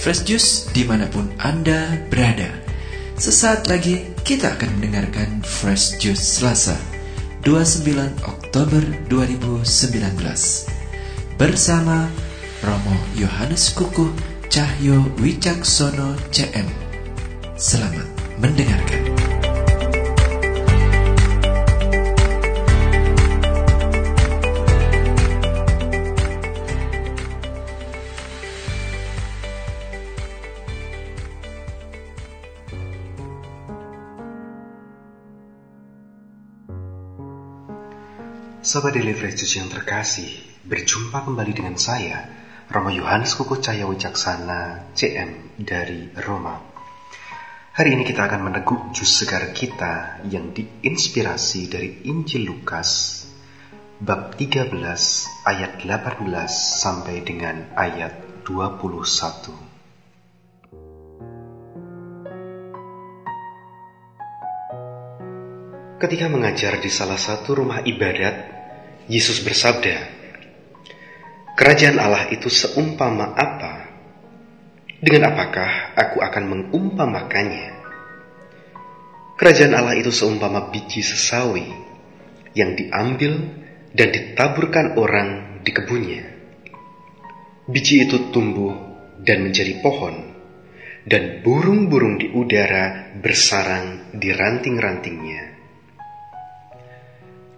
Fresh Juice di mana pun Anda berada. Sesaat lagi kita akan mendengarkan Fresh Juice Selasa 29 Oktober 2019 bersama Romo Yohanes Kukuh Cahyo Wicaksono CM. Selamat mendengarkan. Sobat Daily Fresh yang terkasih, berjumpa kembali dengan saya, Romo Yohanes Kuku Cahya Wicaksana, CM dari Roma. Hari ini kita akan meneguk jus segar kita yang diinspirasi dari Injil Lukas, bab 13 ayat 18 sampai dengan ayat 21. Ketika mengajar di salah satu rumah ibadat, Yesus bersabda, "Kerajaan Allah itu seumpama apa? Dengan apakah aku akan mengumpamakannya? Kerajaan Allah itu seumpama biji sesawi yang diambil dan ditaburkan orang di kebunnya. Biji itu tumbuh dan menjadi pohon, dan burung-burung di udara bersarang di ranting-rantingnya."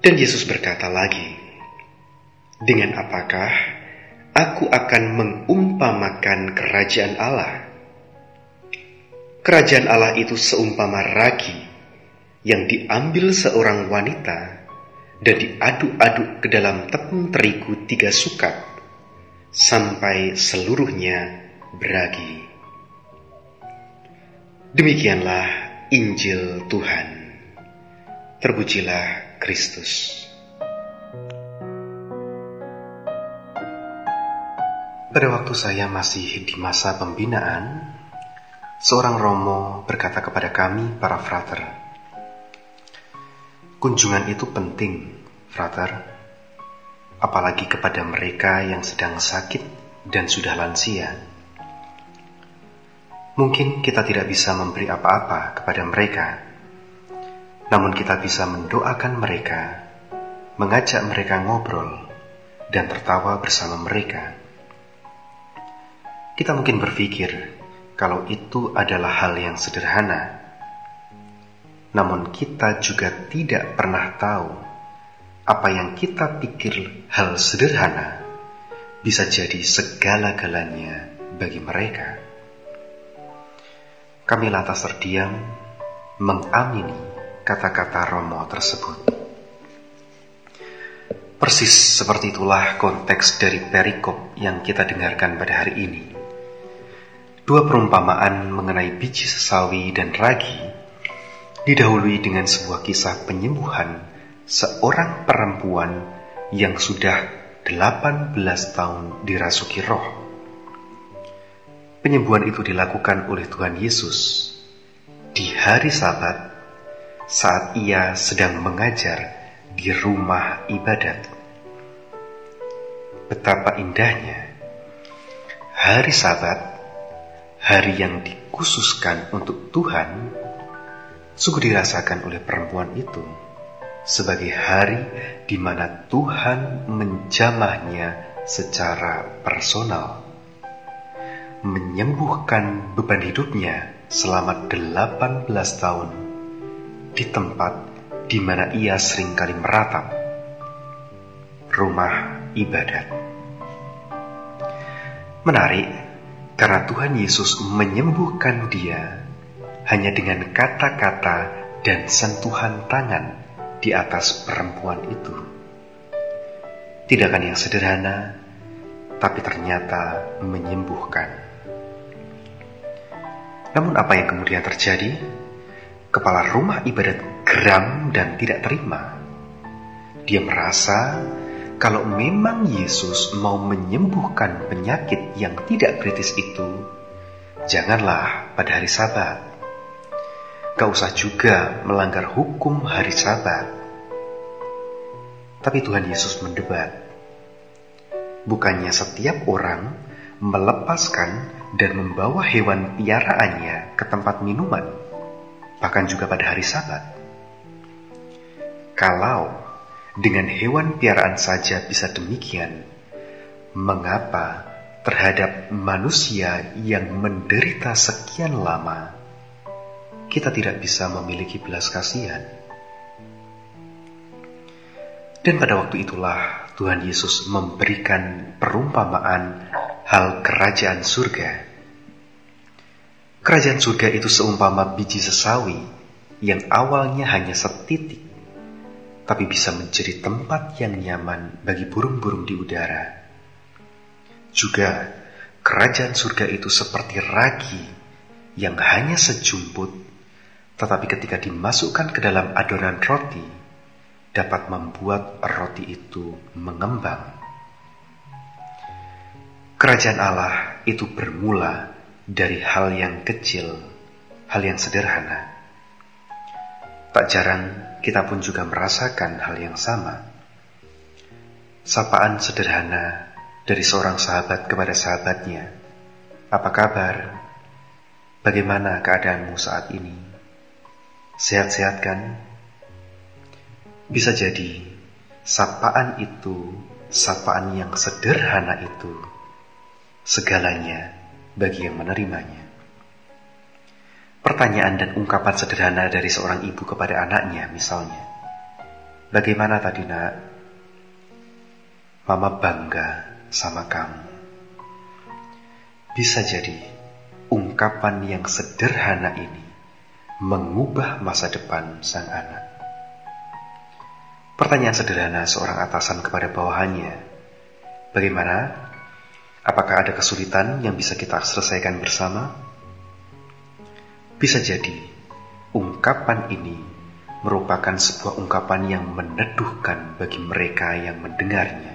Dan Yesus berkata lagi, dengan apakah aku akan mengumpamakan kerajaan Allah? Kerajaan Allah itu seumpama ragi yang diambil seorang wanita dan diaduk-aduk ke dalam tepung terigu tiga sukat sampai seluruhnya beragi. Demikianlah Injil Tuhan. Terpujilah Kristus. Pada waktu saya masih di masa pembinaan, seorang romo berkata kepada kami, para frater, "Kunjungan itu penting, frater, apalagi kepada mereka yang sedang sakit dan sudah lansia. Mungkin kita tidak bisa memberi apa-apa kepada mereka, namun kita bisa mendoakan mereka, mengajak mereka ngobrol, dan tertawa bersama mereka." Kita mungkin berpikir kalau itu adalah hal yang sederhana, namun kita juga tidak pernah tahu apa yang kita pikir hal sederhana bisa jadi segala-galanya bagi mereka. Kami lantas terdiam mengamini kata-kata Romo tersebut. Persis seperti itulah konteks dari perikop yang kita dengarkan pada hari ini. Dua perumpamaan mengenai biji sesawi dan ragi didahului dengan sebuah kisah penyembuhan seorang perempuan yang sudah 18 tahun dirasuki roh. Penyembuhan itu dilakukan oleh Tuhan Yesus di hari Sabat saat ia sedang mengajar di rumah ibadat. Betapa indahnya hari Sabat hari yang dikhususkan untuk Tuhan sungguh dirasakan oleh perempuan itu sebagai hari di mana Tuhan menjamahnya secara personal, menyembuhkan beban hidupnya selama 18 tahun di tempat di mana ia sering kali meratap, rumah ibadat. Menarik karena Tuhan Yesus menyembuhkan dia hanya dengan kata-kata dan sentuhan tangan di atas perempuan itu. Tidak kan yang sederhana, tapi ternyata menyembuhkan. Namun apa yang kemudian terjadi? Kepala rumah ibadat geram dan tidak terima. Dia merasa kalau memang Yesus mau menyembuhkan penyakit yang tidak kritis itu, janganlah pada hari Sabat. Gak usah juga melanggar hukum hari Sabat. Tapi Tuhan Yesus mendebat. Bukannya setiap orang melepaskan dan membawa hewan piaraannya ke tempat minuman, bahkan juga pada hari Sabat. Kalau dengan hewan piaraan saja bisa demikian, mengapa terhadap manusia yang menderita sekian lama kita tidak bisa memiliki belas kasihan? Dan pada waktu itulah Tuhan Yesus memberikan perumpamaan hal kerajaan surga. Kerajaan surga itu seumpama biji sesawi yang awalnya hanya setitik, tapi bisa menjadi tempat yang nyaman bagi burung-burung di udara. Juga, kerajaan surga itu seperti ragi yang hanya sejumput, tetapi ketika dimasukkan ke dalam adonan roti, dapat membuat roti itu mengembang. Kerajaan Allah itu bermula dari hal yang kecil, hal yang sederhana. Tak jarang kita pun juga merasakan hal yang sama. Sapaan sederhana dari seorang sahabat kepada sahabatnya. Apa kabar? Bagaimana keadaanmu saat ini? Sehat-sehat kan? Bisa jadi sapaan itu, sapaan yang sederhana itu segalanya bagi yang menerimanya. Pertanyaan dan ungkapan sederhana dari seorang ibu kepada anaknya misalnya. Bagaimana tadi nak? Mama bangga sama kamu. Bisa jadi ungkapan yang sederhana ini mengubah masa depan sang anak. Pertanyaan sederhana seorang atasan kepada bawahannya. Bagaimana Apakah ada kesulitan yang bisa kita selesaikan bersama? Bisa jadi, ungkapan ini merupakan sebuah ungkapan yang meneduhkan bagi mereka yang mendengarnya.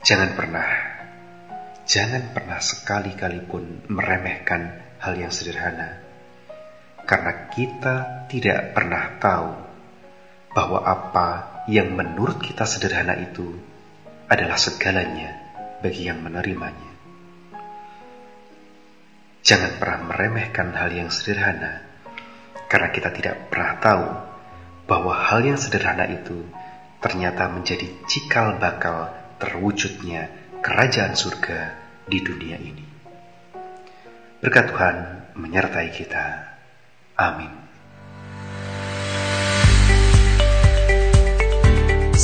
Jangan pernah, jangan pernah sekali-kali pun meremehkan hal yang sederhana, karena kita tidak pernah tahu bahwa apa yang menurut kita sederhana itu adalah segalanya bagi yang menerimanya. Jangan pernah meremehkan hal yang sederhana, karena kita tidak pernah tahu bahwa hal yang sederhana itu ternyata menjadi cikal bakal terwujudnya kerajaan surga di dunia ini. Berkat Tuhan menyertai kita. Amin.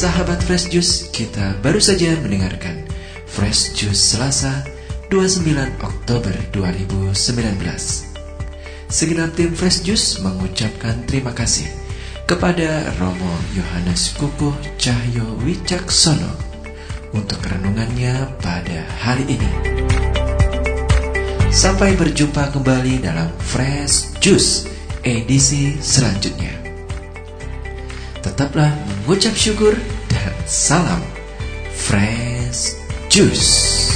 Sahabat Fresh Juice, kita baru saja mendengarkan Fresh Juice Selasa 29 Oktober 2019. Segenap tim Fresh Juice mengucapkan terima kasih kepada Romo Yohanes Kukuh Cahyo Wicaksono untuk renungannya pada hari ini. Sampai berjumpa kembali dalam Fresh Juice edisi selanjutnya. Tetaplah mengucap syukur dan salam fresh juice.